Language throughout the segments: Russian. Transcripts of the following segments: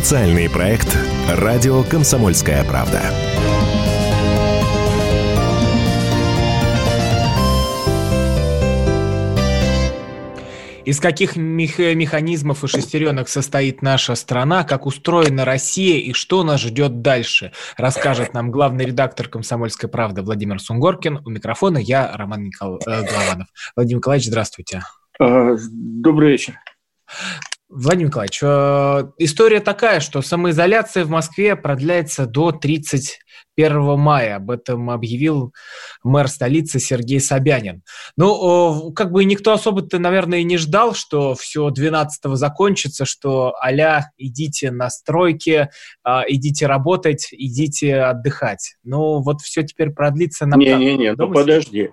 Специальный проект «Радио Комсомольская правда». Из каких механизмов и шестеренок состоит наша страна, как устроена Россия и что нас ждет дальше, расскажет нам главный редактор «Комсомольской правды» Владимир Сунгоркин. У микрофона я, Роман Никол... Э, Голованов. Владимир Николаевич, здравствуйте. А, добрый вечер. Владимир Николаевич, э, история такая, что самоизоляция в Москве продляется до 31 мая. Об этом объявил мэр столицы Сергей Собянин. Ну, как бы никто особо-то, наверное, и не ждал, что все 12-го закончится, что аля идите на стройки, а, идите работать, идите отдыхать. Ну, вот все теперь продлится на... Не-не-не, ну подожди.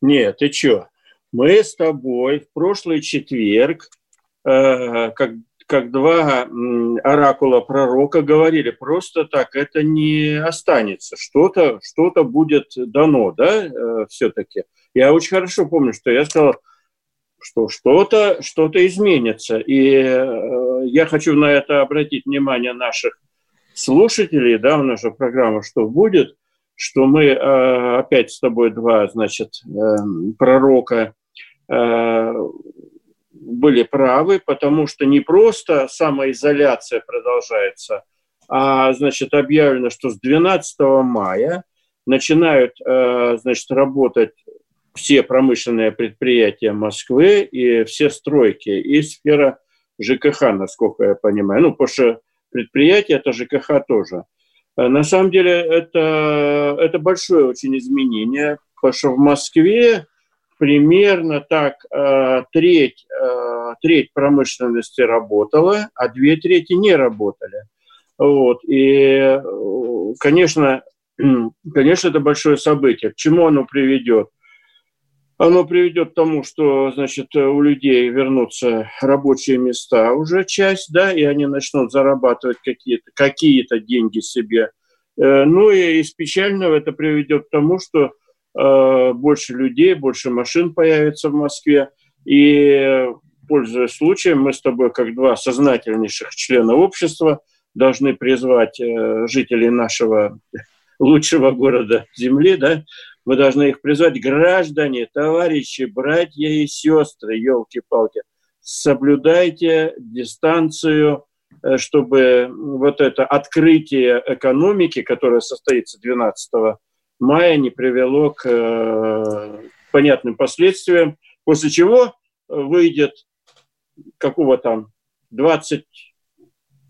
Нет, ты что? Мы с тобой в прошлый четверг Э, как, как два оракула пророка говорили, просто так это не останется, что-то что будет дано, да, э, все-таки. Я очень хорошо помню, что я сказал, что что-то что изменится. И э, я хочу на это обратить внимание наших слушателей, да, в нашу программу «Что будет?», что мы опять с тобой два, значит, пророка были правы, потому что не просто самоизоляция продолжается, а, значит, объявлено, что с 12 мая начинают, э, значит, работать все промышленные предприятия Москвы и все стройки, и сфера ЖКХ, насколько я понимаю. Ну, потому что предприятие – это ЖКХ тоже. Э, на самом деле это, это большое очень изменение, потому что в Москве примерно так э, треть, э, треть промышленности работала, а две трети не работали. Вот. И, конечно, конечно, это большое событие. К чему оно приведет? Оно приведет к тому, что, значит, у людей вернутся рабочие места уже часть, да, и они начнут зарабатывать какие-то какие деньги себе. Э, ну и из печального это приведет к тому, что Э, больше людей, больше машин появится в Москве. И, пользуясь случаем, мы с тобой, как два сознательнейших члена общества, должны призвать э, жителей нашего лучшего города Земли, да, мы должны их призвать, граждане, товарищи, братья и сестры, елки-палки, соблюдайте дистанцию, э, чтобы вот это открытие экономики, которое состоится 12 мая не привело к э, понятным последствиям, после чего выйдет какого там 20,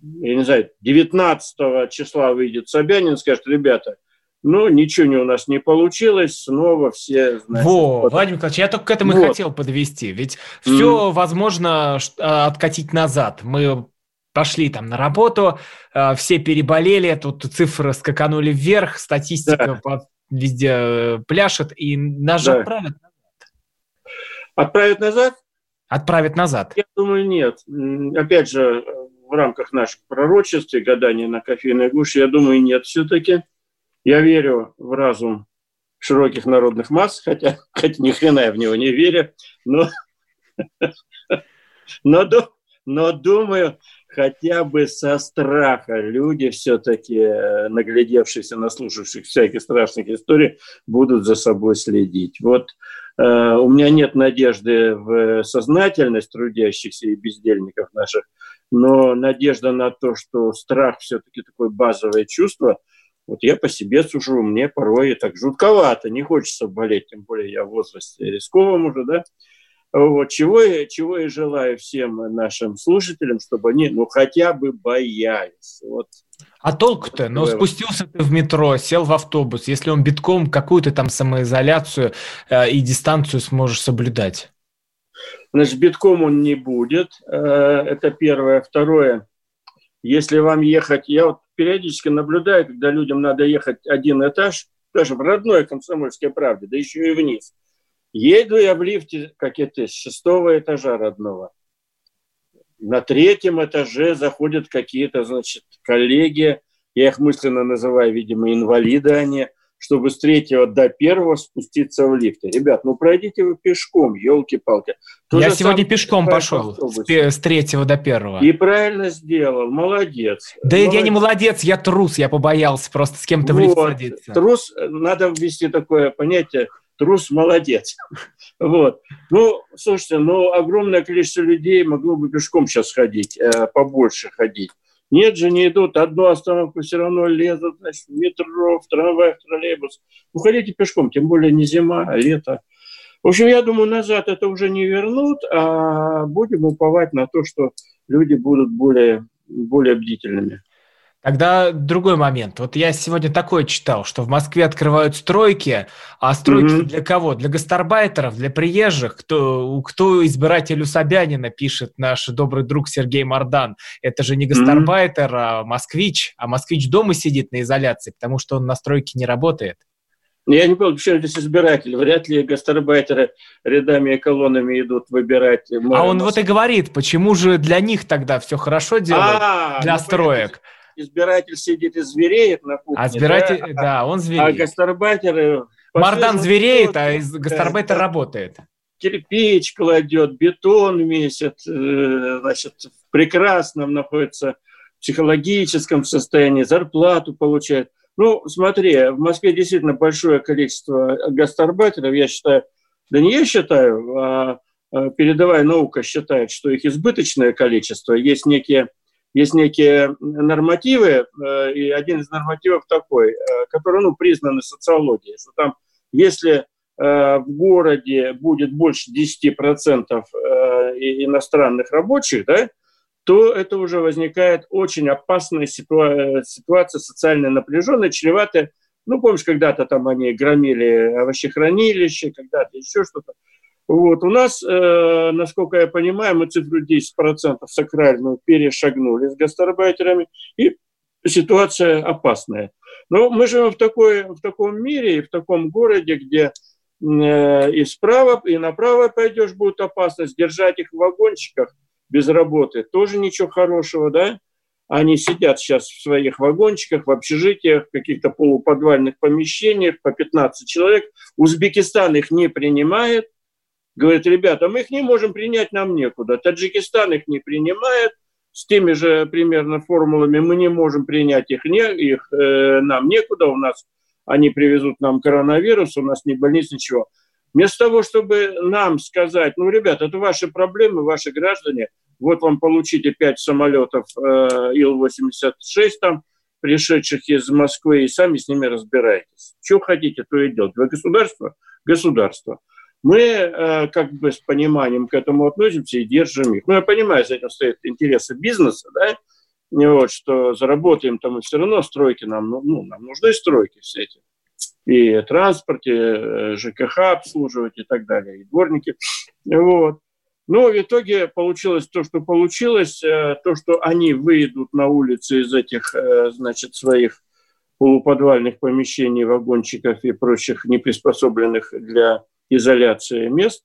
я не знаю, 19 числа выйдет Собянин скажет, ребята, ну, ничего не у нас не получилось, снова все... Значит, Во, под... Владимир Николаевич, я только к этому вот. и хотел подвести. Ведь все mm. возможно а, откатить назад. Мы пошли там на работу, а, все переболели, тут цифры скаканули вверх, статистика да везде э, пляшет, и нас же да. отправят назад. Отправят назад? Отправят назад. Я думаю, нет. Опять же, в рамках наших пророчеств и гадания на кофейной гуще, я думаю, нет все-таки. Я верю в разум широких народных масс, хотя, хотя ни хрена я в него не верю, но, но, но думаю, хотя бы со страха. Люди все-таки, э, наглядевшиеся, наслушавшись всяких страшных историй, будут за собой следить. Вот э, у меня нет надежды в сознательность трудящихся и бездельников наших, но надежда на то, что страх все-таки такое базовое чувство, вот я по себе сужу, мне порой так жутковато, не хочется болеть, тем более я в возрасте рисковом уже, да, вот, чего, я, чего я желаю всем нашим слушателям, чтобы они ну, хотя бы боялись. Вот. А толк-то? Ну, спустился ты в метро, сел в автобус. Если он битком, какую то там самоизоляцию э, и дистанцию сможешь соблюдать? Значит, битком он не будет. Э, это первое. Второе. Если вам ехать... Я вот периодически наблюдаю, когда людям надо ехать один этаж, даже в родной комсомольской правде, да еще и вниз – Еду я в лифте, как это, с шестого этажа родного. На третьем этаже заходят какие-то, значит, коллеги, я их мысленно называю, видимо, инвалиды они, чтобы с третьего до первого спуститься в лифте. Ребят, ну пройдите вы пешком, елки-палки. Я сегодня пешком пошел с, с третьего до первого. И правильно сделал, молодец. Да молодец. я не молодец, я трус, я побоялся просто с кем-то вот. в лифт садиться. Трус, надо ввести такое понятие, трус молодец. Вот. Ну, слушайте, ну, огромное количество людей могло бы пешком сейчас ходить, э, побольше ходить. Нет же, не идут. Одну остановку все равно лезут, значит, метро, в трамвай, в троллейбус. Уходите пешком, тем более не зима, а лето. В общем, я думаю, назад это уже не вернут, а будем уповать на то, что люди будут более, более бдительными. Тогда другой момент. Вот я сегодня такое читал, что в Москве открывают стройки, а стройки mm-hmm. для кого? Для гастарбайтеров, для приезжих. Кто, кто избирателю Собянина пишет наш добрый друг Сергей Мардан. Это же не гастарбайтер, mm-hmm. а москвич. А москвич дома сидит на изоляции, потому что он на стройке не работает. Я не понял, почему здесь избиратель. Вряд ли гастарбайтеры рядами и колоннами идут выбирать. А он вот и говорит, почему же для них тогда все хорошо делают, а, для ну, строек. Понятно избиратель сидит и звереет на кухне. А избиратель, да, да он звереет. А гастарбайтеры... Мардан звереет, а гастарбайтер да, работает. Кирпич кладет, бетон месяц, э, значит, в прекрасном находится психологическом состоянии, зарплату получает. Ну, смотри, в Москве действительно большое количество гастарбайтеров, я считаю, да не я считаю, а, а передовая наука считает, что их избыточное количество, есть некие есть некие нормативы, э, и один из нормативов такой, э, который ну, признан социологией, что там, если э, в городе будет больше 10% иностранных рабочих, да, то это уже возникает очень опасная ситуация, ситуация социально напряженная, чреватая. Ну, помнишь, когда-то там они громили овощехранилище, когда-то еще что-то. Вот. У нас, э, насколько я понимаю, мы цифру 10% сакральную перешагнули с гастарбайтерами, и ситуация опасная. Но мы живем в, такой, в таком мире и в таком городе, где э, и справа, и направо пойдешь, будет опасность. Держать их в вагончиках без работы тоже ничего хорошего, да? Они сидят сейчас в своих вагончиках, в общежитиях, в каких-то полуподвальных помещениях, по 15 человек. Узбекистан их не принимает, Говорит, ребята, мы их не можем принять, нам некуда. Таджикистан их не принимает, с теми же примерно формулами мы не можем принять их, не, их э, нам некуда, у нас они привезут нам коронавирус, у нас не больниц, ничего. Вместо того, чтобы нам сказать, ну, ребята, это ваши проблемы, ваши граждане, вот вам получите пять самолетов э, Ил-86 там, пришедших из Москвы, и сами с ними разбирайтесь. Что хотите, то и делать. Вы государство? Государство. Мы э, как бы с пониманием к этому относимся и держим их. Ну, я понимаю, за этим стоят интересы бизнеса, да, вот, что заработаем там и все равно стройки нам, ну, ну, нам нужны стройки все эти. И транспорте, э, ЖКХ обслуживать и так далее, и дворники. Вот. Но в итоге получилось то, что получилось, э, то, что они выйдут на улицы из этих, значит, своих полуподвальных помещений, вагончиков и прочих неприспособленных для изоляции мест,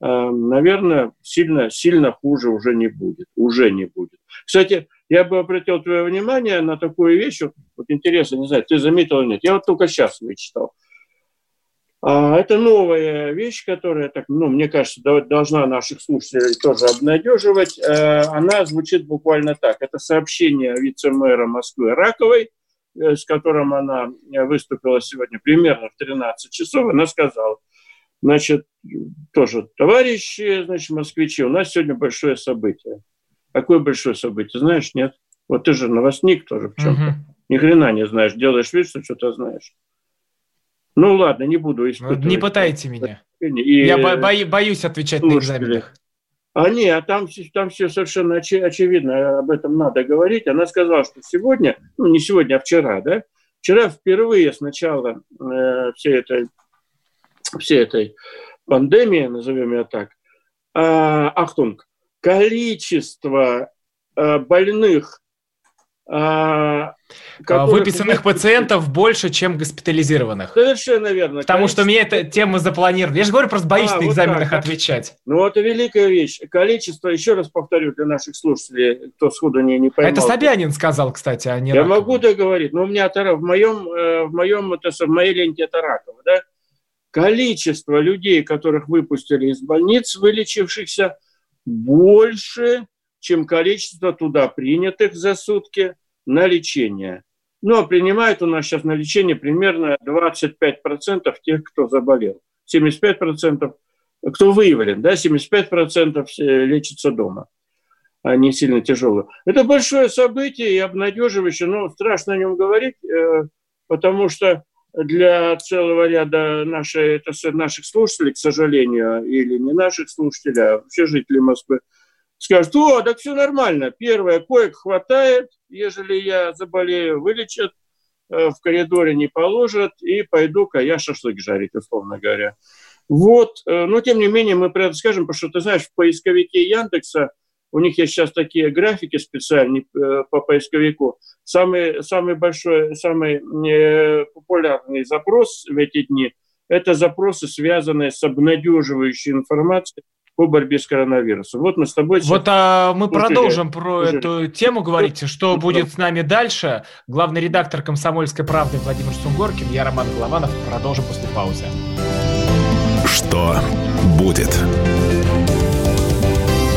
э, наверное, сильно, сильно хуже уже не будет. Уже не будет. Кстати, я бы обратил твое внимание на такую вещь, вот интересно, не знаю, ты заметил или нет, я вот только сейчас вычитал. А, это новая вещь, которая, так, ну, мне кажется, должна наших слушателей тоже обнадеживать. Э, она звучит буквально так. Это сообщение вице-мэра Москвы Раковой, э, с которым она выступила сегодня примерно в 13 часов. Она сказала, Значит, тоже товарищи, значит, москвичи, у нас сегодня большое событие. Какое большое событие, знаешь, нет? Вот ты же новостник тоже в чем-то. Угу. Ни хрена не знаешь, делаешь вид, что что-то знаешь. Ну ладно, не буду ну, испытывать. не пытайте меня. И... Я бо- бо- боюсь отвечать Слушатели. на экзаменах. А нет, а там, там все совершенно оч- очевидно, об этом надо говорить. Она сказала, что сегодня, ну не сегодня, а вчера, да, вчера впервые с начала э, всей этой всей этой пандемии, назовем ее так, а, Ахтунг, количество а, больных а, которых... Выписанных пациентов больше, чем госпитализированных. Совершенно верно. Потому количество... что мне эта тема запланирована. Я же говорю, просто боюсь а, на вот экзаменах так, отвечать. Ну, это великая вещь. Количество, еще раз повторю для наших слушателей, кто сходу не, не поймал. Это Собянин сказал, кстати, а не Я Ракова. могу договорить, но у меня в моем, э, в моем, это, в моей ленте это Ракова, да? Количество людей, которых выпустили из больниц, вылечившихся, больше, чем количество туда принятых за сутки на лечение. Но принимают у нас сейчас на лечение примерно 25% тех, кто заболел. 75% кто выявлен, да, 75% лечится дома, они сильно тяжелые. Это большое событие и обнадеживающее, но страшно о нем говорить, э, потому что для целого ряда нашей, это, наших слушателей, к сожалению, или не наших слушателей, а вообще жителей Москвы, скажут, о, так все нормально, первое, коек хватает, ежели я заболею, вылечат, э, в коридоре не положат, и пойду-ка я шашлык жарить, условно говоря. Вот, э, но тем не менее мы про это скажем, потому что, ты знаешь, в поисковике Яндекса у них есть сейчас такие графики специальные э, по поисковику. Самый, самый большой, самый популярный запрос в эти дни – это запросы, связанные с обнадеживающей информацией по борьбе с коронавирусом. Вот мы с тобой... Вот а, мы слушали, продолжим про слушали. эту тему говорить, что будет с нами дальше. Главный редактор «Комсомольской правды» Владимир Сунгоркин, я Роман Голованов. Продолжим после паузы. Что будет?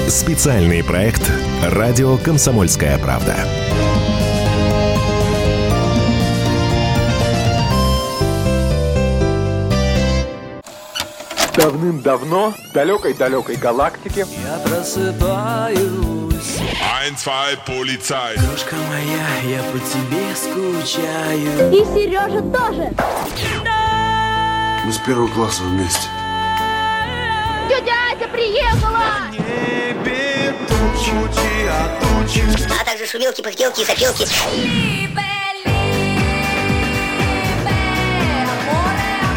Специальный проект «Радио Комсомольская правда». Давным-давно в далекой-далекой галактике Я просыпаюсь. Ein, zwei, полицай Крошка моя, я по тебе скучаю. И Сережа тоже. Мы с первого класса вместе приехала! Небе тучи, а тучи А также шумелки, пыхтелки и запелки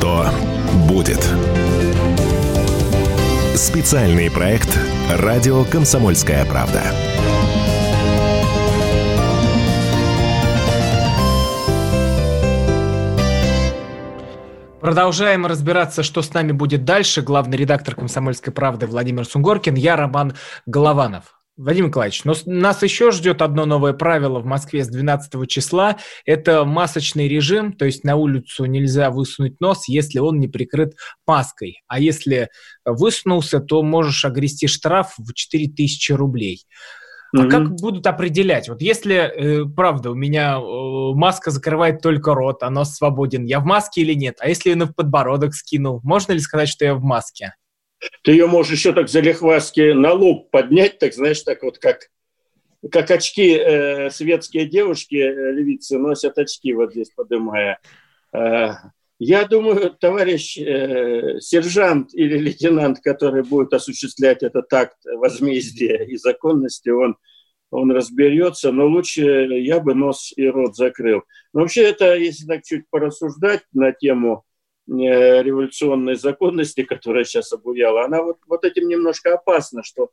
Что будет? Специальный проект «Радио Комсомольская правда». Продолжаем разбираться, что с нами будет дальше. Главный редактор «Комсомольской правды» Владимир Сунгоркин, я Роман Голованов. Вадим Николаевич, но нас еще ждет одно новое правило в Москве с 12 числа. Это масочный режим, то есть на улицу нельзя высунуть нос, если он не прикрыт маской. А если высунулся, то можешь огрести штраф в 4000 рублей. А mm-hmm. как будут определять? Вот если, э, правда, у меня э, маска закрывает только рот, а нос свободен, я в маске или нет? А если я на подбородок скинул, можно ли сказать, что я в маске? Ты ее можешь еще так залихваски на лоб поднять, так знаешь, так вот как, как очки э, светские девушки, э, львицы, носят очки вот здесь подымая. Э, я думаю, товарищ э, сержант или лейтенант, который будет осуществлять этот акт возмездия и законности, он, он разберется, но лучше я бы нос и рот закрыл. Но вообще это, если так чуть порассуждать на тему революционной законности, которая сейчас обуяла, она вот, вот этим немножко опасна, что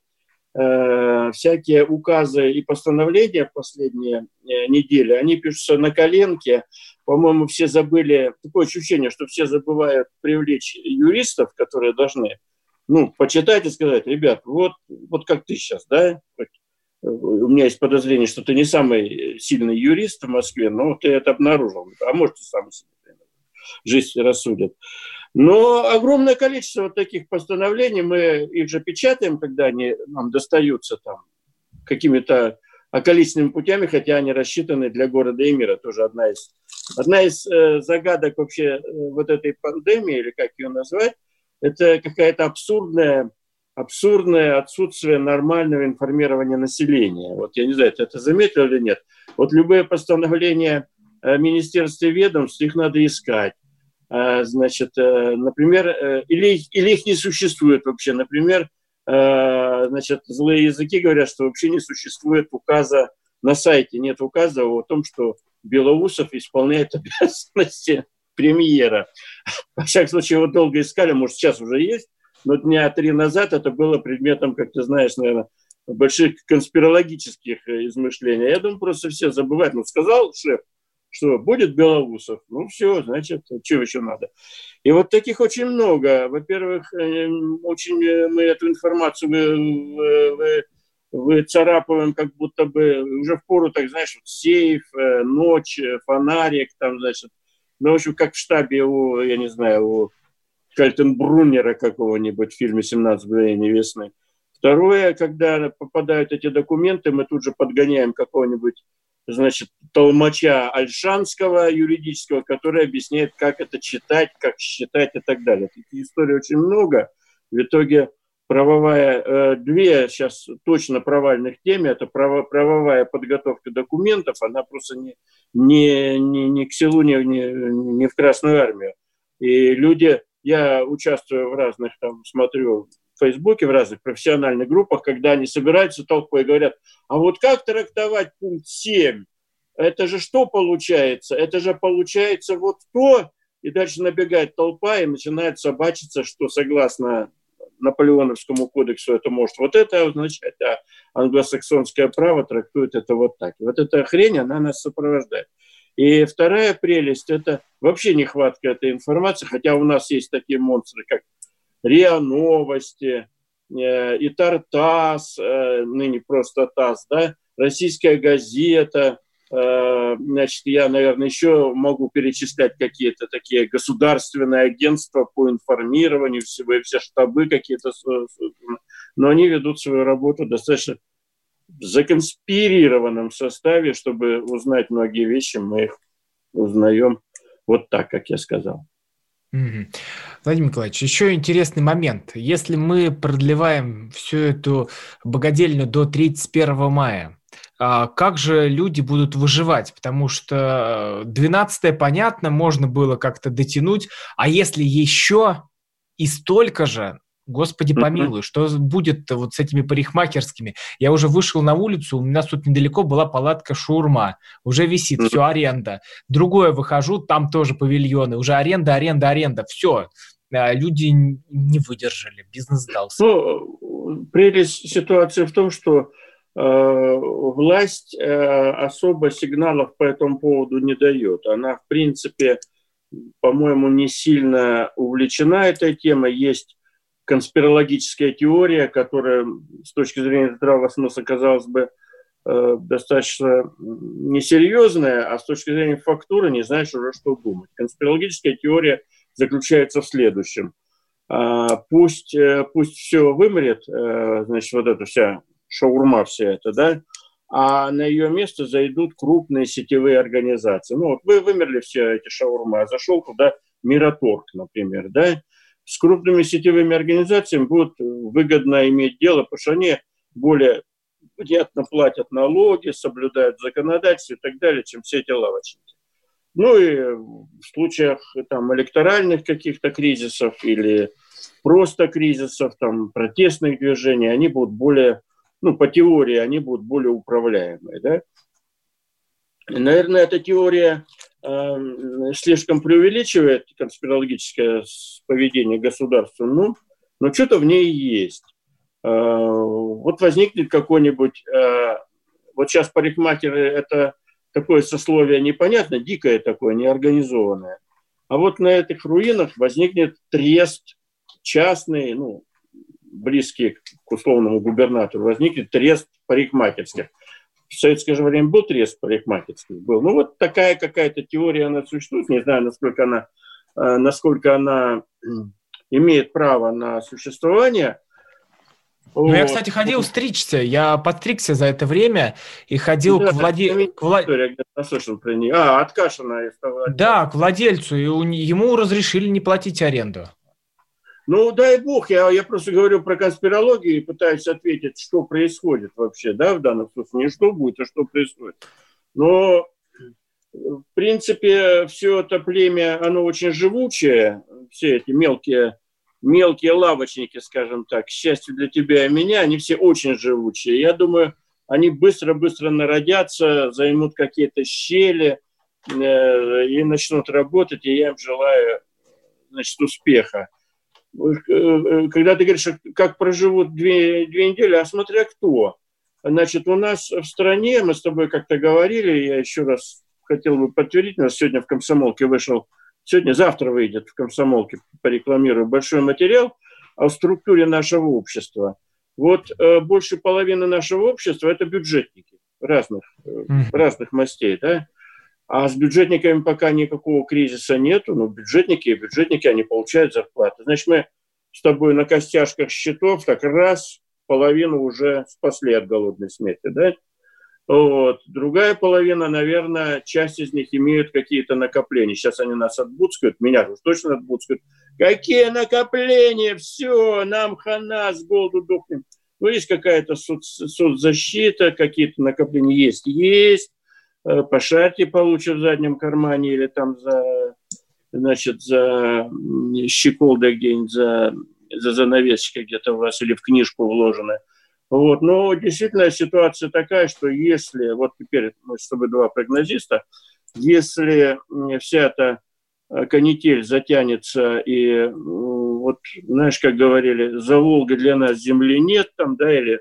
э, всякие указы и постановления в последние э, недели, они пишутся на коленке. По-моему, все забыли, такое ощущение, что все забывают привлечь юристов, которые должны ну, почитать и сказать, ребят, вот, вот как ты сейчас, да, у меня есть подозрение, что ты не самый сильный юрист в Москве, но ты это обнаружил, а может, ты самый сильный жизнь рассудит. Но огромное количество вот таких постановлений, мы их же печатаем, когда они нам достаются там какими-то околичными путями, хотя они рассчитаны для города и мира. Тоже одна из, одна из э, загадок вообще э, вот этой пандемии, или как ее назвать, это какая-то абсурдная абсурдное отсутствие нормального информирования населения. Вот я не знаю, ты это заметил или нет. Вот любые постановления э, министерств и ведомств, их надо искать. А, значит, э, например, э, или, или их не существует вообще. Например, значит, злые языки говорят, что вообще не существует указа на сайте, нет указа о том, что Белоусов исполняет обязанности премьера. Во всяком случае, его долго искали, может, сейчас уже есть, но дня три назад это было предметом, как ты знаешь, наверное, больших конспирологических э, измышлений. Я думаю, просто все забывают. Ну, сказал шеф, что будет Белоусов. Ну, все, значит, чего еще надо. И вот таких очень много. Во-первых, э, очень э, мы эту информацию вы, вы, выцарапываем как будто бы уже в пору, так знаешь, сейф, ночь, фонарик, там, значит, ну, в общем, как в штабе у, я не знаю, у Кальтенбруннера какого-нибудь в фильме «17 мгновений весны». Второе, когда попадают эти документы, мы тут же подгоняем какого-нибудь, значит, толмача Альшанского юридического, который объясняет, как это читать, как считать и так далее. Таких историй очень много. В итоге правовая, э, две сейчас точно провальных темы, это право, правовая подготовка документов, она просто не, не, не, не к селу, не, не, не в Красную Армию. И люди я участвую в разных, там, смотрю в Фейсбуке, в разных профессиональных группах, когда они собираются толпой и говорят, а вот как трактовать пункт 7? Это же что получается? Это же получается вот то, и дальше набегает толпа и начинает собачиться, что согласно Наполеоновскому кодексу это может вот это означать, а англосаксонское право трактует это вот так. вот эта хрень, она нас сопровождает. И вторая прелесть – это вообще нехватка этой информации, хотя у нас есть такие монстры, как РИА Новости, э, и Тартас, э, ныне просто ТАСС, да, Российская газета, э, значит, я, наверное, еще могу перечислять какие-то такие государственные агентства по информированию, все, все штабы какие-то, но они ведут свою работу достаточно законспирированном составе, чтобы узнать многие вещи, мы их узнаем вот так, как я сказал. Угу. Владимир Николаевич, еще интересный момент. Если мы продлеваем всю эту богадельню до 31 мая, а как же люди будут выживать? Потому что 12 понятно, можно было как-то дотянуть, а если еще и столько же, Господи помилуй, что будет вот с этими парикмахерскими? Я уже вышел на улицу, у нас тут недалеко была палатка шурма, уже висит, все, аренда. Другое выхожу, там тоже павильоны, уже аренда, аренда, аренда, все. А, люди не выдержали, бизнес сдался. Ну, прелесть ситуации в том, что э, власть э, особо сигналов по этому поводу не дает. Она, в принципе, по-моему, не сильно увлечена этой темой. Есть конспирологическая теория, которая с точки зрения здравого смысла, казалось бы, э, достаточно несерьезная, а с точки зрения фактуры не знаешь уже, что думать. Конспирологическая теория заключается в следующем. А, пусть, э, пусть все вымрет, э, значит, вот эта вся шаурма вся эта, да, а на ее место зайдут крупные сетевые организации. Ну вот вы вымерли все эти шаурмы, а зашел туда Мираторг, например, да, с крупными сетевыми организациями будет выгодно иметь дело, потому что они более понятно платят налоги, соблюдают законодательство и так далее, чем все эти лавочники. Ну и в случаях там, электоральных каких-то кризисов или просто кризисов, там, протестных движений, они будут более, ну, по теории, они будут более управляемые. Да? И, наверное, эта теория слишком преувеличивает конспирологическое поведение государства, ну, но что-то в ней есть. Э, вот возникнет какой-нибудь... Э, вот сейчас парикмахеры – это такое сословие непонятно, дикое такое, неорганизованное. А вот на этих руинах возникнет трест частный, ну, близкий к условному губернатору, возникнет трест парикмахерских – в советское же время был трест парикмахерский, был. Ну, вот такая какая-то теория, она существует, не знаю, насколько она, э, насколько она имеет право на существование. Ну, вот. я, кстати, ходил стричься. Я подстригся за это время и ходил да, к, владе... к вла... слышал про нее. А, от Кашина. Да, к владельцу. И ему разрешили не платить аренду. Ну, дай бог, я, я просто говорю про конспирологию и пытаюсь ответить, что происходит вообще, да, в данном случае. Не что будет, а что происходит. Но, в принципе, все это племя, оно очень живучее, все эти мелкие, мелкие лавочники, скажем так, к счастью для тебя и меня, они все очень живучие. Я думаю, они быстро-быстро народятся, займут какие-то щели э, и начнут работать, и я им желаю значит, успеха. Когда ты говоришь, как проживут две, две недели, а смотря кто. Значит, у нас в стране, мы с тобой как-то говорили, я еще раз хотел бы подтвердить, у нас сегодня в «Комсомолке» вышел, сегодня, завтра выйдет в «Комсомолке», порекламирую, большой материал о структуре нашего общества. Вот э, больше половины нашего общества – это бюджетники разных, э, разных мастей, да, а с бюджетниками пока никакого кризиса нету. Но бюджетники и бюджетники, они получают зарплаты. Значит, мы с тобой на костяшках счетов так раз половину уже спасли от голодной смерти, да? Вот. Другая половина, наверное, часть из них имеют какие-то накопления. Сейчас они нас отбудскают, меня уж точно отбудскают. Какие накопления? Все, нам хана, с голоду дохнем. Ну, есть какая-то соц, соцзащита, какие-то накопления есть. Есть. Э, по шарте получат в заднем кармане или там за, значит, за щеколдой где-нибудь, за, за занавесочкой где-то у вас или в книжку вложены. Вот. Но действительно ситуация такая, что если, вот теперь с тобой два прогнозиста, если вся эта э, канитель затянется и вот, знаешь, как говорили, за Волгой для нас земли нет там, да, или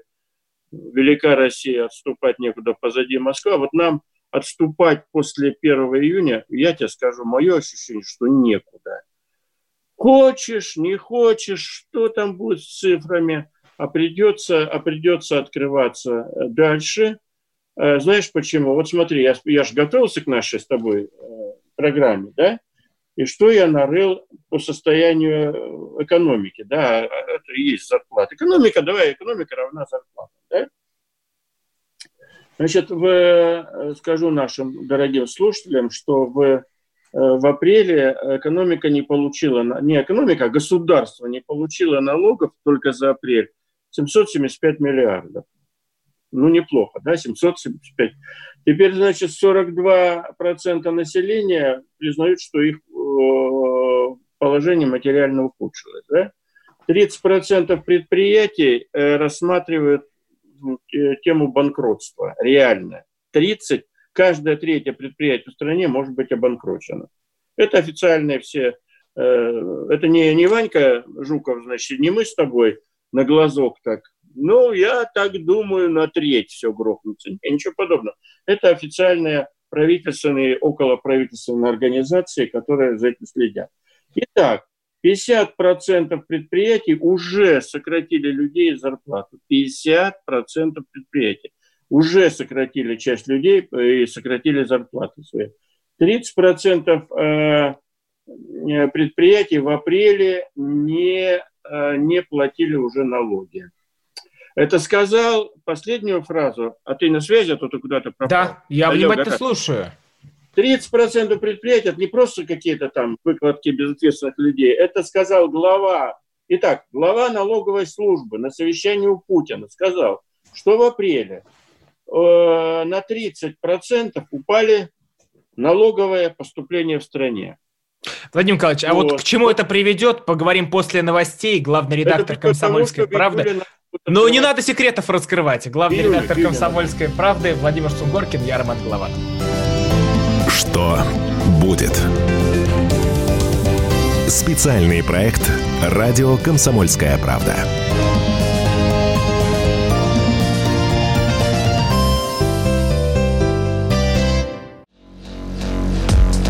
велика Россия, отступать некуда, позади Москва. Вот нам отступать после 1 июня, я тебе скажу, мое ощущение, что некуда. Хочешь, не хочешь, что там будет с цифрами, а придется, а придется открываться дальше. Э, знаешь почему? Вот смотри, я, я же готовился к нашей с тобой э, программе, да? И что я нарыл по состоянию экономики, да? Это и есть зарплата. Экономика, давай, экономика равна зарплате, да? Значит, в, э, скажу нашим дорогим слушателям, что в, э, в апреле экономика не получила, не экономика, а государство не получило налогов только за апрель 775 миллиардов. Ну, неплохо, да, 775. Теперь, значит, 42% населения признают, что их э, положение материально ухудшилось. Да? 30% предприятий рассматривают тему банкротства, реально. 30, каждое третье предприятие в стране может быть обанкрочено. Это официальные все, э, это не, не Ванька Жуков, значит, не мы с тобой на глазок так. Ну, я так думаю, на треть все грохнется. Ничего подобного. Это официальные правительственные, околоправительственные организации, которые за этим следят. Итак, 50% предприятий уже сократили людей зарплату. 50% предприятий уже сократили часть людей и сократили зарплаты свои. 30% э, э, предприятий в апреле не, э, не платили уже налоги. Это сказал последнюю фразу. А ты на связи, а то ты куда-то пропал. Да, я Алло, внимательно слушаю. 30% предприятий – это не просто какие-то там выкладки безответственных людей. Это сказал глава. Итак, глава налоговой службы на совещании у Путина сказал, что в апреле э, на 30% упали налоговые поступления в стране. Владимир Николаевич, а вот. вот к чему это приведет, поговорим после новостей. Главный редактор «Комсомольской правды». Ну, не надо секретов раскрывать. Главный редактор «Комсомольской правды» Владимир Сунгоркин, я Роман Голованов. Что будет? Специальный проект «Радио Комсомольская правда».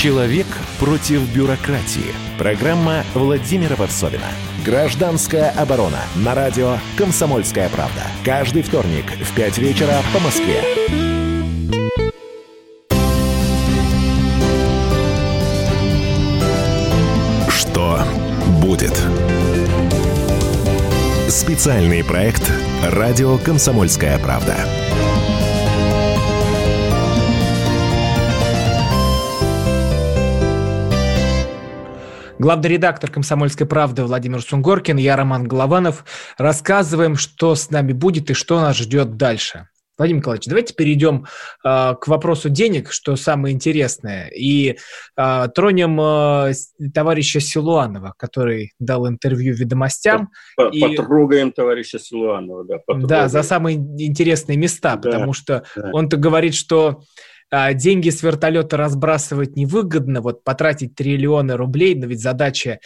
Человек против бюрократии. Программа Владимира Варсовина. Гражданская оборона. На радио «Комсомольская правда». Каждый вторник в 5 вечера по Москве. Что будет? Специальный проект «Радио Комсомольская правда». Главный редактор «Комсомольской правды» Владимир Сунгоркин, я Роман Голованов. Рассказываем, что с нами будет и что нас ждет дальше. Владимир Николаевич, давайте перейдем э, к вопросу денег, что самое интересное, и э, тронем э, товарища Силуанова, который дал интервью «Ведомостям». И... Потрогаем товарища Силуанова, да. Потрогаем. Да, за самые интересные места, да, потому что да. он-то говорит, что деньги с вертолета разбрасывать невыгодно, вот потратить триллионы рублей, но ведь задача а,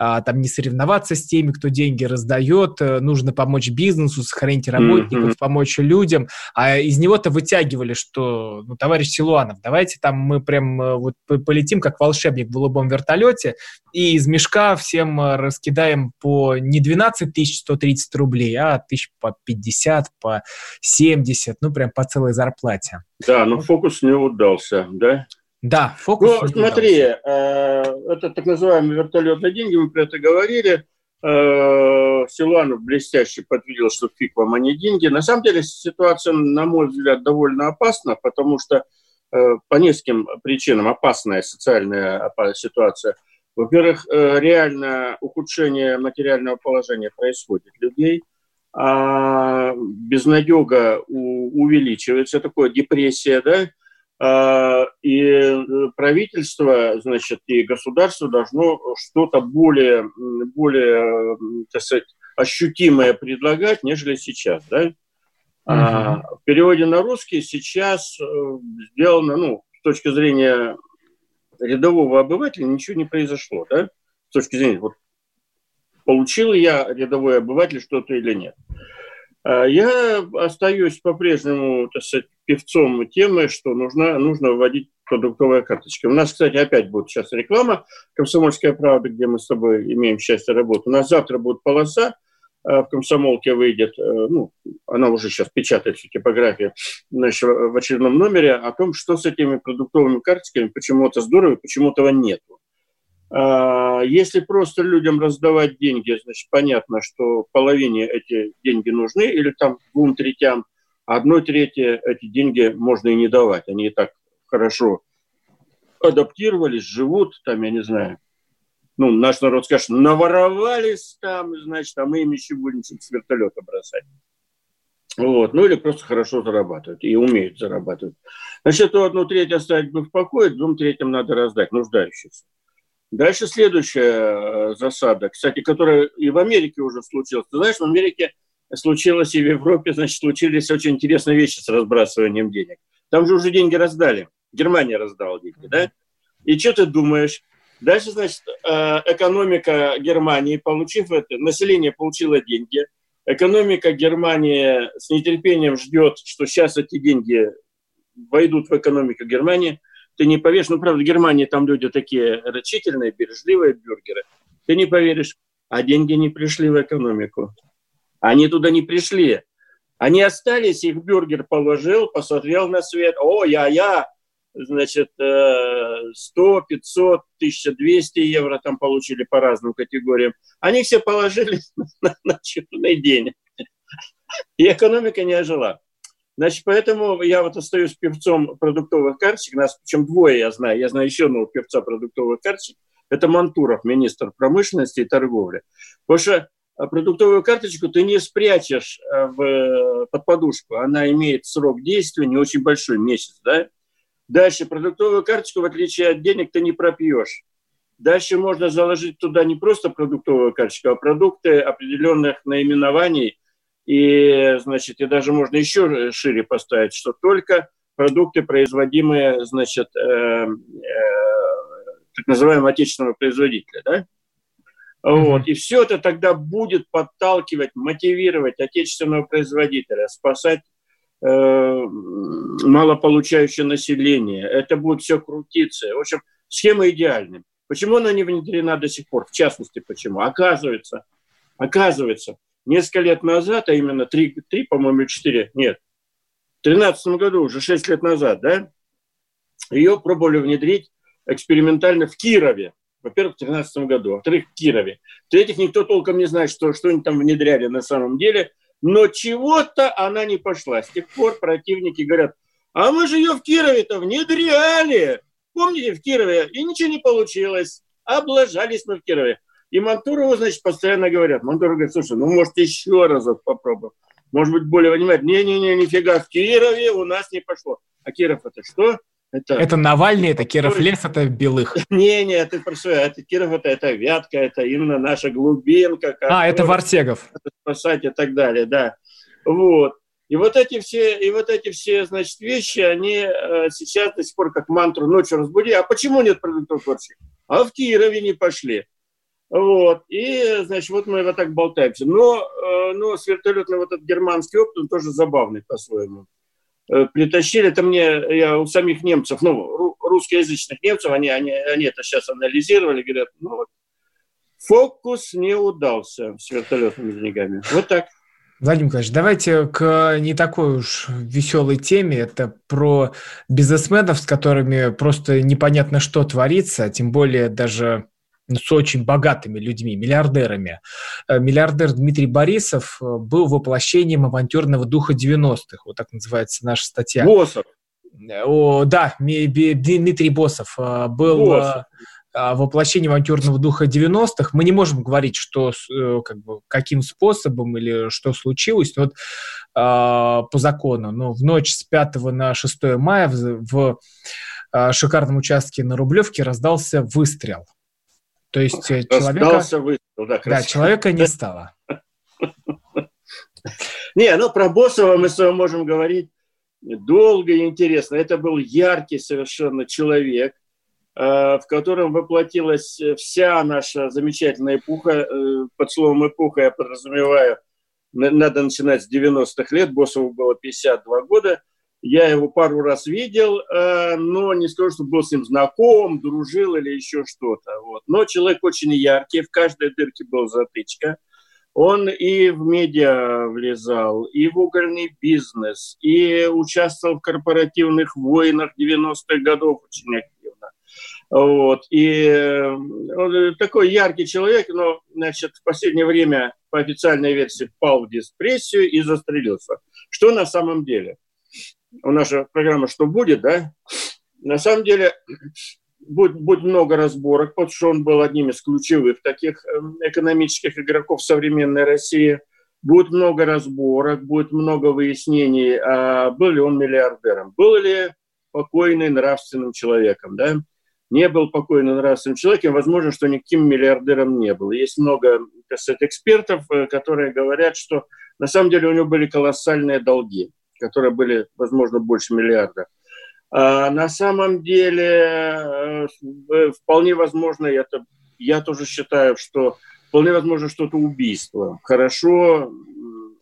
там не соревноваться с теми, кто деньги раздает, э, нужно помочь бизнесу, сохранить работников, mm-hmm. помочь людям, а из него-то вытягивали, что, ну, товарищ Силуанов, давайте там мы прям э, вот полетим как волшебник в голубом вертолете и из мешка всем э, раскидаем по не 12 130 рублей, а тысяч по 50, по 70, ну, прям по целой зарплате. Да, но фокус не удался, да? Да, фокус. Ну, смотри, э, это так называемые вертолетные деньги, мы про это говорили. Э, Силуанов блестяще подтвердил, что фиг вам, а не деньги. На самом деле ситуация, на мой взгляд, довольно опасна, потому что э, по нескольким причинам опасная социальная ситуация. Во-первых, э, реально ухудшение материального положения происходит людей, а безнадега увеличивается, такое депрессия, да, и э, правительство, значит, и государство должно что-то более, более, так сказать, ощутимое предлагать, нежели сейчас, да? Uh-huh. А, в переводе на русский сейчас э, сделано, ну, с точки зрения рядового обывателя ничего не произошло, да? С точки зрения, вот, получил я, рядовой обыватель, что-то или нет. А, я остаюсь по-прежнему, так сказать, певцом темы, что нужно, нужно вводить продуктовая карточка. У нас, кстати, опять будет сейчас реклама «Комсомольская правда», где мы с тобой имеем счастье работать. У нас завтра будет полоса, а, в комсомолке выйдет, э, ну, она уже сейчас печатает всю типографию значит, в очередном номере о том, что с этими продуктовыми карточками, почему это здорово, почему этого нету. А, если просто людям раздавать деньги, значит, понятно, что половине эти деньги нужны, или там двум третям, одной трети эти деньги можно и не давать. Они и так хорошо адаптировались, живут, там, я не знаю, ну, наш народ скажет, наворовались там, значит, а мы им еще будем с вертолета бросать. Вот. Ну, или просто хорошо зарабатывают и умеют зарабатывать. Значит, то одну треть оставить бы в покое, двум третьим надо раздать нуждающихся. Дальше следующая э, засада, кстати, которая и в Америке уже случилась. Ты знаешь, в Америке случилось и в Европе, значит, случились очень интересные вещи с разбрасыванием денег. Там же уже деньги раздали. Германия раздала деньги, да? И что ты думаешь? Дальше, значит, э, экономика Германии, получив это, население получило деньги. Экономика Германии с нетерпением ждет, что сейчас эти деньги войдут в экономику Германии – ты не поверишь, ну, правда, в Германии там люди такие рачительные, бережливые бюргеры, ты не поверишь, а деньги не пришли в экономику. Они туда не пришли. Они остались, их бюргер положил, посмотрел на свет, о, я-я, значит, 100, 500, 1200 евро там получили по разным категориям. Они все положили на, на черный день. И экономика не ожила. Значит, поэтому я вот остаюсь певцом продуктовых карточек. Нас причем двое я знаю. Я знаю еще одного певца продуктовых карточек. Это Мантуров, министр промышленности и торговли. Потому что а, продуктовую карточку ты не спрячешь а, в, под подушку. Она имеет срок действия не очень большой, месяц, да? Дальше продуктовую карточку, в отличие от денег, ты не пропьешь. Дальше можно заложить туда не просто продуктовую карточку, а продукты определенных наименований, и, значит, и даже можно еще шире поставить, что только продукты, производимые, значит, э, э, так называемого отечественного производителя, да? Вот. И все это тогда будет подталкивать, мотивировать отечественного производителя спасать э, малополучающее население. Это будет все крутиться. В общем, схема идеальная. Почему она не внедрена до сих пор? В частности, почему? Оказывается, оказывается, несколько лет назад, а именно три, три по-моему, четыре, нет, в 2013 году, уже шесть лет назад, да, ее пробовали внедрить экспериментально в Кирове. Во-первых, в 2013 году, во-вторых, в Кирове. В-третьих, никто толком не знает, что, что они там внедряли на самом деле. Но чего-то она не пошла. С тех пор противники говорят, а мы же ее в Кирове-то внедряли. Помните, в Кирове? И ничего не получилось. Облажались мы в Кирове. И Мантурову, значит, постоянно говорят. Мантуров говорит, слушай, ну, может, еще разок попробуем. Может быть, более внимательно. Не-не-не, нифига, в Кирове у нас не пошло. А Киров это что? Это, это Навальный, это Киров Лес, это Белых. Не, не, это просто, это Киров, это, это Вятка, это именно наша глубинка. А, это Вартегов. Спасать и так далее, да. Вот. И вот эти все, и вот эти все, значит, вещи, они э, сейчас до сих пор как мантру ночью разбуди. А почему нет продуктов борщи? А в Кирове не пошли. Вот. И, значит, вот мы вот так болтаемся. Но, э, но с вертолетным вот этот германский опыт, он тоже забавный по-своему. Э, притащили, это мне, я у самих немцев, ну, русскоязычных немцев, они, они, они это сейчас анализировали, говорят, ну, фокус не удался с вертолетными деньгами. Вот так. Владимир Николаевич, давайте к не такой уж веселой теме. Это про бизнесменов, с которыми просто непонятно, что творится, тем более даже с очень богатыми людьми, миллиардерами. Э, миллиардер Дмитрий Борисов э, был воплощением авантюрного духа 90-х. Вот так называется наша статья. Босов. Э, о, да, Дмитрий Босов был Босов. воплощением авантюрного духа 90-х. Мы не можем говорить, что, как бы, каким способом или что случилось вот, по закону. Но в ночь с 5 на 6 мая в, в шикарном участке на Рублевке раздался выстрел – то есть э, человека... Выстрел, да, да, человека не стало. Не, ну про Босова мы с вами можем говорить долго и интересно. Это был яркий совершенно человек, э, в котором воплотилась вся наша замечательная эпоха. Э, под словом эпоха я подразумеваю, надо начинать с 90-х лет. Босову было 52 года. Я его пару раз видел, э, но не скажу, что был с ним знаком, дружил или еще что-то. Вот. Но человек очень яркий, в каждой дырке был затычка. Он и в медиа влезал, и в угольный бизнес, и участвовал в корпоративных войнах 90-х годов очень активно. Вот. И э, он такой яркий человек, но значит, в последнее время по официальной версии впал в депрессию и застрелился. Что на самом деле? У нас же программа «Что будет?», да, на самом деле будет, будет много разборок, потому что он был одним из ключевых таких эм, экономических игроков современной России. Будет много разборок, будет много выяснений, а был ли он миллиардером, был ли покойный нравственным человеком, да, не был покойным нравственным человеком, возможно, что никаким миллиардером не был. Есть много сказать, экспертов, э, которые говорят, что на самом деле у него были колоссальные долги которые были, возможно, больше миллиарда. А на самом деле, э, э, вполне возможно, это, я тоже считаю, что вполне возможно, что это убийство. Хорошо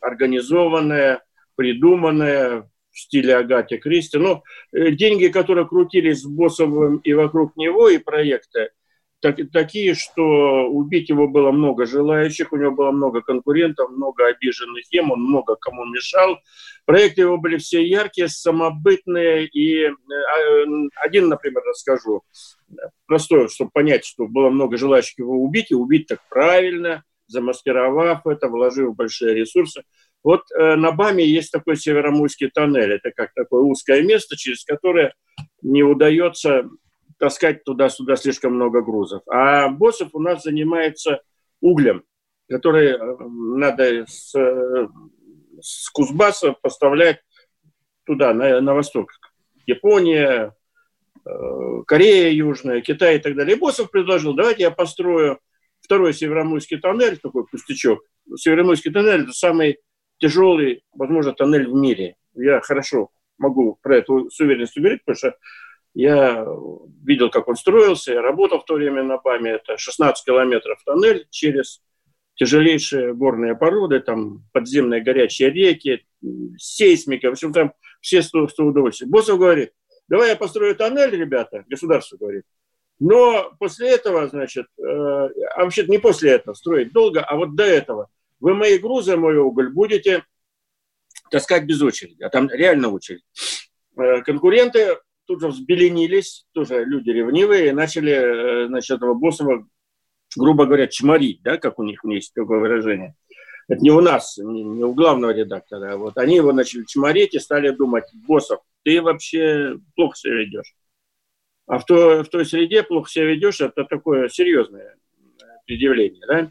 организованное, придуманное в стиле Агати Кристи. Но э, деньги, которые крутились с Боссовым и вокруг него, и проекты, так, такие, что убить его было много желающих, у него было много конкурентов, много обиженных тем, он много кому мешал. Проекты его были все яркие, самобытные. И э, один, например, расскажу, простой, чтобы понять, что было много желающих его убить, и убить так правильно, замаскировав это, вложив большие ресурсы. Вот э, на БАМе есть такой Североморский тоннель. Это как такое узкое место, через которое не удается таскать туда-сюда слишком много грузов. А Босов у нас занимается углем, который э, надо с, с Кузбасса поставлять туда, на, на восток. Япония, э, Корея Южная, Китай и так далее. И Босов предложил, давайте я построю второй Североморский тоннель, такой пустячок. Североморский тоннель – это самый тяжелый, возможно, тоннель в мире. Я хорошо могу про это с уверенностью говорить, потому что я видел, как он строился, я работал в то время на БАМе. Это 16 километров тоннель через тяжелейшие горные породы, там подземные горячие реки, сейсмика, в общем, там все с, с удовольствием. Босов говорит, давай я построю тоннель, ребята, государство говорит, но после этого, значит, э, а вообще не после этого, строить долго, а вот до этого, вы мои грузы, мой уголь будете таскать без очереди, а там реально очередь. Э, конкуренты тут же взбеленились, тоже люди ревнивые, и начали, э, значит, этого Босова, грубо говоря, чморить, да, как у них есть такое выражение. Это не у нас, не, не у главного редактора. А вот они его начали чморить и стали думать, Босов, ты вообще плохо себя ведешь. А в той, в той среде плохо себя ведешь, это такое серьезное предъявление, да?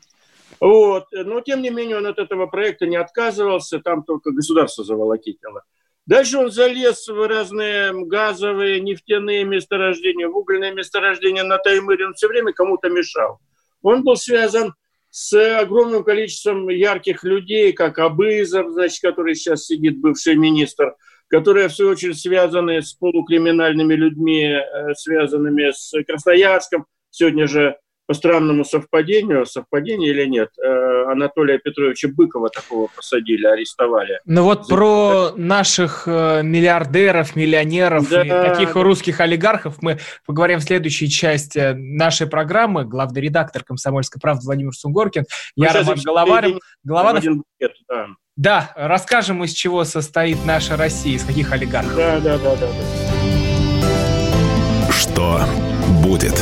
Вот. Но, тем не менее, он от этого проекта не отказывался, там только государство заволокитило. Дальше он залез в разные газовые, нефтяные месторождения, в угольные месторождения на Таймыре. Он все время кому-то мешал. Он был связан с огромным количеством ярких людей, как Абызов, значит, который сейчас сидит, бывший министр, которые, в свою очередь, связаны с полукриминальными людьми, э, связанными с Красноярском. Сегодня же по странному совпадению, совпадение или нет, э, Анатолия Петровича Быкова такого посадили, арестовали. Ну вот За... про наших э, миллиардеров, миллионеров да. и таких русских олигархов мы поговорим в следующей части нашей программы. Главный редактор «Комсомольской правды» Владимир Сунгоркин. Мы Я Роман Голованов. Голованов. Букет, да. да, расскажем, из чего состоит наша Россия, из каких олигархов. Да, да, да, да. да. Что будет?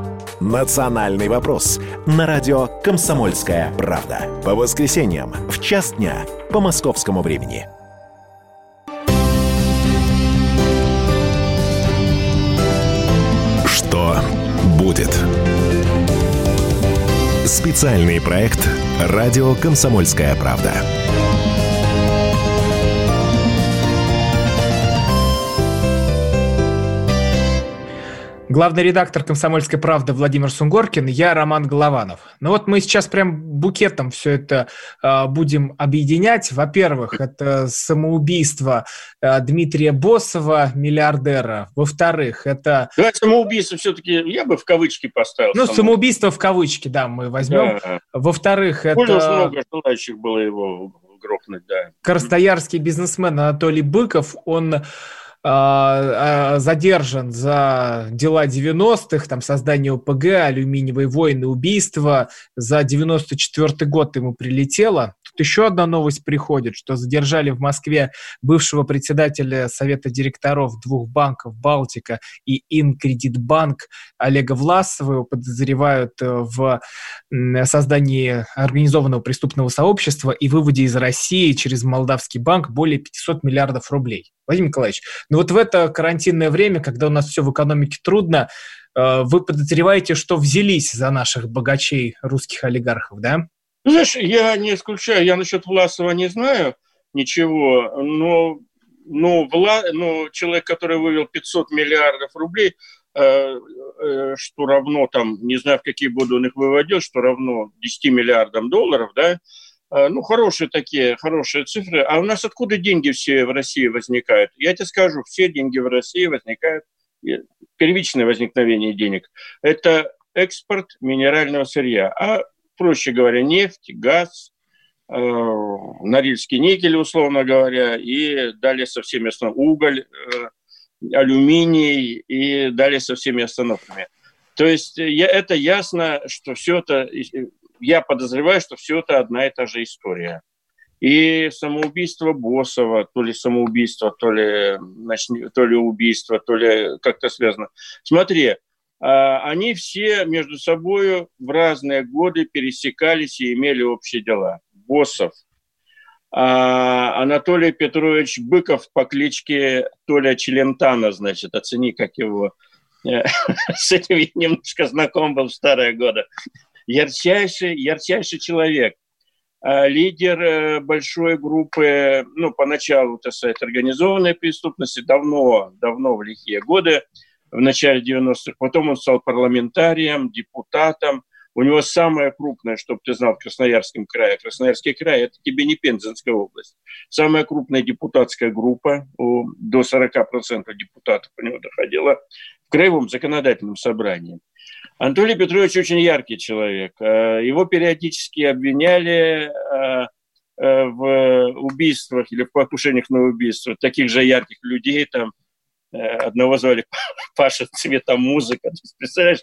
«Национальный вопрос» на радио «Комсомольская правда». По воскресеньям в час дня по московскому времени. Что будет? Специальный проект «Радио Комсомольская правда». Главный редактор «Комсомольской правды» Владимир Сунгоркин, я Роман Голованов. Ну вот мы сейчас прям букетом все это э, будем объединять. Во-первых, это самоубийство э, Дмитрия Босова, миллиардера. Во-вторых, это... Давай самоубийство все-таки я бы в кавычки поставил. Ну, самоубийство в кавычки, да, мы возьмем. Да. Во-вторых, это... Больше много желающих было его грохнуть, да. Красноярский бизнесмен Анатолий Быков, он задержан за дела 90-х, там создание ОПГ, алюминиевые войны, убийства. За 94 год ему прилетело. Тут еще одна новость приходит, что задержали в Москве бывшего председателя Совета директоров двух банков «Балтика» и «Инкредитбанк» Олега Власова. Его подозревают э, в создании организованного преступного сообщества и выводе из России через Молдавский банк более 500 миллиардов рублей. Владимир Николаевич, ну вот в это карантинное время, когда у нас все в экономике трудно, э, вы подозреваете, что взялись за наших богачей русских олигархов, да? Знаешь, я не исключаю, я насчет Власова не знаю ничего, но, но, Вла, но человек, который вывел 500 миллиардов рублей, э, э, что равно там, не знаю, в какие годы он их выводил, что равно 10 миллиардам долларов, да, ну, хорошие такие, хорошие цифры. А у нас откуда деньги все в России возникают? Я тебе скажу, все деньги в России возникают, первичное возникновение денег, это экспорт минерального сырья. А, проще говоря, нефть, газ, э, Норильский никель, условно говоря, и далее со всеми остановками, уголь, э, алюминий и далее со всеми остановками. То есть я, это ясно, что все это я подозреваю, что все это одна и та же история. И самоубийство Босова, то ли самоубийство, то ли, значит, то ли убийство, то ли как-то связано. Смотри, а, они все между собой в разные годы пересекались и имели общие дела. Босов, а, Анатолий Петрович Быков по кличке Толя Челентана, значит, оцени, как его с этим я немножко знаком был в старые годы. Ярчайший, ярчайший человек. А лидер э, большой группы, ну, поначалу, так сказать, организованной преступности, давно, давно в лихие годы, в начале 90-х. Потом он стал парламентарием, депутатом. У него самое крупное, чтобы ты знал, в Красноярском крае. Красноярский край – это тебе не Пензенская область. Самая крупная депутатская группа, до 40% депутатов у него доходила, в Краевом законодательном собрании. Анатолий Петрович очень яркий человек. Э, его периодически обвиняли э, э, в убийствах или в покушениях на убийство таких же ярких людей. Там одного звали Паша Цветомузыка. Ты представляешь?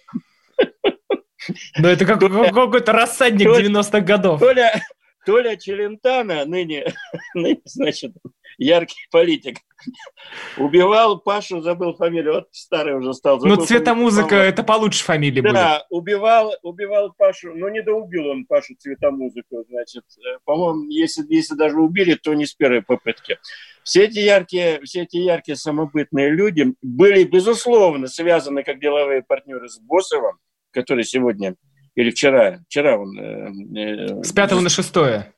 Ну, это как, какой-то рассадник 90-х годов. Толя, Толя Челентано, ныне, ныне, значит, яркий политик, убивал Пашу, забыл фамилию, вот старый уже стал. Ну, цветомузыка, это получше фамилии да, будет. Убивал, убивал Пашу, но не доубил он Пашу цветомузыку, значит. Э, по-моему, если, если даже убили, то не с первой попытки. Все эти яркие, все эти яркие самобытные люди были, безусловно, связаны как деловые партнеры с Босовым, который сегодня или вчера, вчера он... Э, э, С пятого на шестое.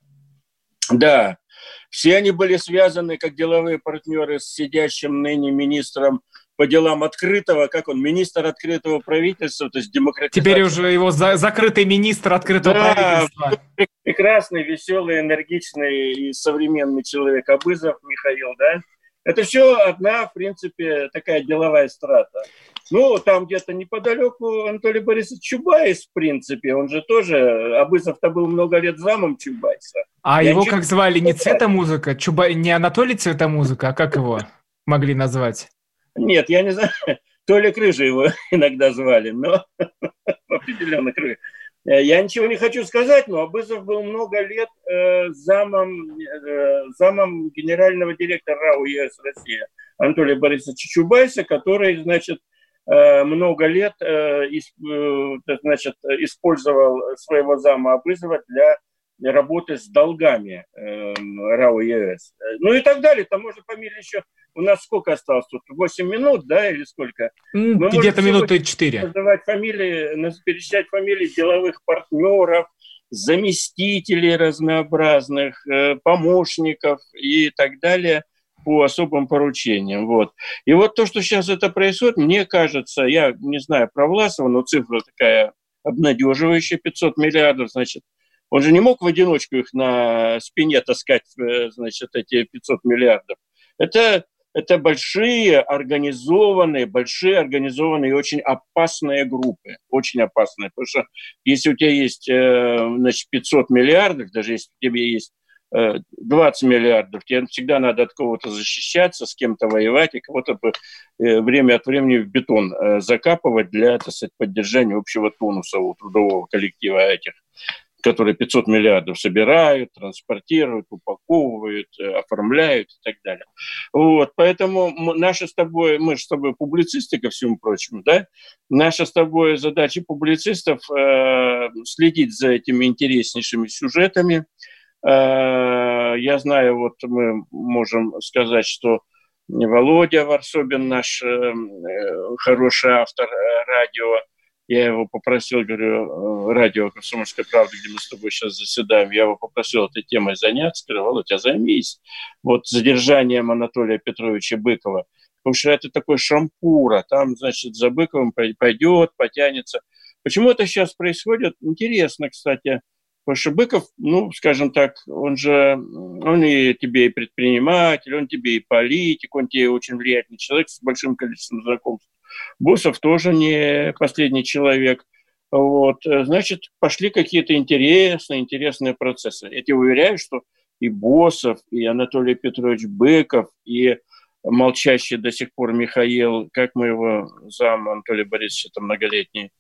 Да. Все они были связаны как деловые партнеры с сидящим ныне министром по делам открытого, как он, министр открытого правительства, то есть демократизация. Теперь уже его за, закрытый министр открытого да, правительства. Прекрасный, веселый, энергичный и современный человек Абызов Михаил, да? Это все одна, в принципе, такая деловая страта. Ну, там где-то неподалеку Анатолий Борисович Чубайс, в принципе, он же тоже, Абысов-то был много лет замом Чубайса. А Я его как звали? Не Цветомузыка? Чубай... Не Анатолий Цветомузыка, а как его могли назвать? Нет, я не знаю. Толик Рыжий его иногда звали, но определенно Рыжий. Э, я ничего не хочу сказать, но Абызов был много лет э, замом, э, замом генерального директора РАО ЕС Россия Анатолия Борисовича Чубайса, который, значит, много лет э, э, значит, использовал своего зама Абызова для работы с долгами РАО ЕС. Ну и так далее. Там можно фамилии еще... У нас сколько осталось тут? 8 минут, да, или сколько? Где-то минуты 4. Называть фамилии, перечислять фамилии деловых партнеров, заместителей разнообразных, помощников и так далее – по особым поручениям. Вот. И вот то, что сейчас это происходит, мне кажется, я не знаю про Власова, но цифра такая обнадеживающая, 500 миллиардов, значит, он же не мог в одиночку их на спине таскать, э, значит, эти 500 миллиардов. Это, это большие организованные, большие организованные и очень опасные группы. Очень опасные. Потому что если у тебя есть э, значит, 500 миллиардов, даже если у тебя есть 20 миллиардов, тебе всегда надо от кого-то защищаться, с кем-то воевать и кого-то э, время от времени в бетон э, закапывать для так сказать, поддержания общего тонуса у трудового коллектива этих которые 500 миллиардов собирают, транспортируют, упаковывают, э, оформляют и так далее. Вот, поэтому наша с тобой, мы же с тобой публицисты, ко всему прочему, да, наша с тобой задача публицистов э, следить за этими интереснейшими сюжетами, Э, я знаю, вот мы можем сказать, что Володя Варсобин, наш э, хороший автор э, радио, я его попросил, говорю, радио «Комсомольская правда», где мы с тобой сейчас заседаем, я его попросил этой темой заняться, сказал, Володя, займись вот задержанием Анатолия Петровича Быкова, потому что это такой шампура, там, значит, за Быковым пойдет, потянется. Почему это сейчас происходит? Интересно, кстати, Потому что Быков, ну, скажем так, он же, он и тебе и предприниматель, он тебе и политик, он тебе очень влиятельный человек с большим количеством знакомств. Босов тоже не последний человек. Вот, значит, пошли какие-то интересные, интересные процессы. Я тебе уверяю, что и Босов, и Анатолий Петрович Быков, и молчащий до сих пор Михаил, как мы его зам Анатолий Борисович, это многолетний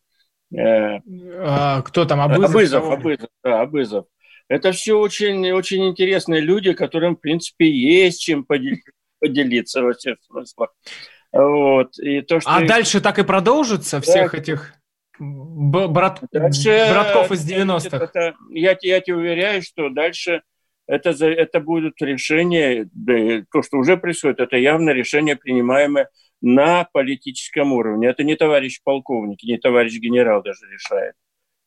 а, кто там, Абызов? Абызов, Абызов, да, Абызов. Это все очень, очень интересные люди, которым, в принципе, есть чем поделиться во всех смыслах. Вот. И то, что а их... дальше так и продолжится да. всех этих брат... дальше, братков из 90-х? Это, я, я тебе уверяю, что дальше это, это будет решение, да, то, что уже происходит, это явно решение, принимаемое на политическом уровне. Это не товарищ полковник, не товарищ генерал даже решает.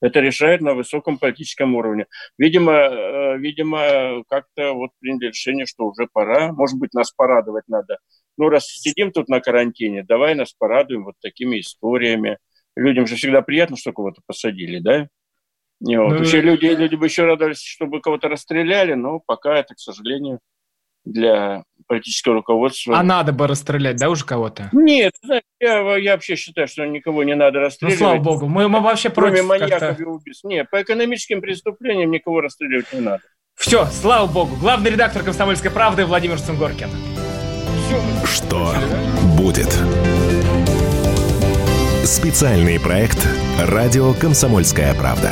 Это решает на высоком политическом уровне. Видимо, э, видимо как-то вот приняли решение, что уже пора. Может быть, нас порадовать надо. Ну, раз сидим тут на карантине, давай нас порадуем вот такими историями. Людям же всегда приятно, что кого-то посадили, да? И вот. Ну, Вообще люди, люди бы еще радовались, чтобы кого-то расстреляли, но пока это, к сожалению, для политического руководства. А надо бы расстрелять, да, уже кого-то? Нет, я, я вообще считаю, что никого не надо расстрелять. Ну, слава богу, мы, мы вообще Кроме против маньяков и убийств. Нет, по экономическим преступлениям никого расстреливать не надо. Все, слава богу. Главный редактор «Комсомольской правды» Владимир Сунгоркин. Что будет? Специальный проект «Радио Комсомольская правда».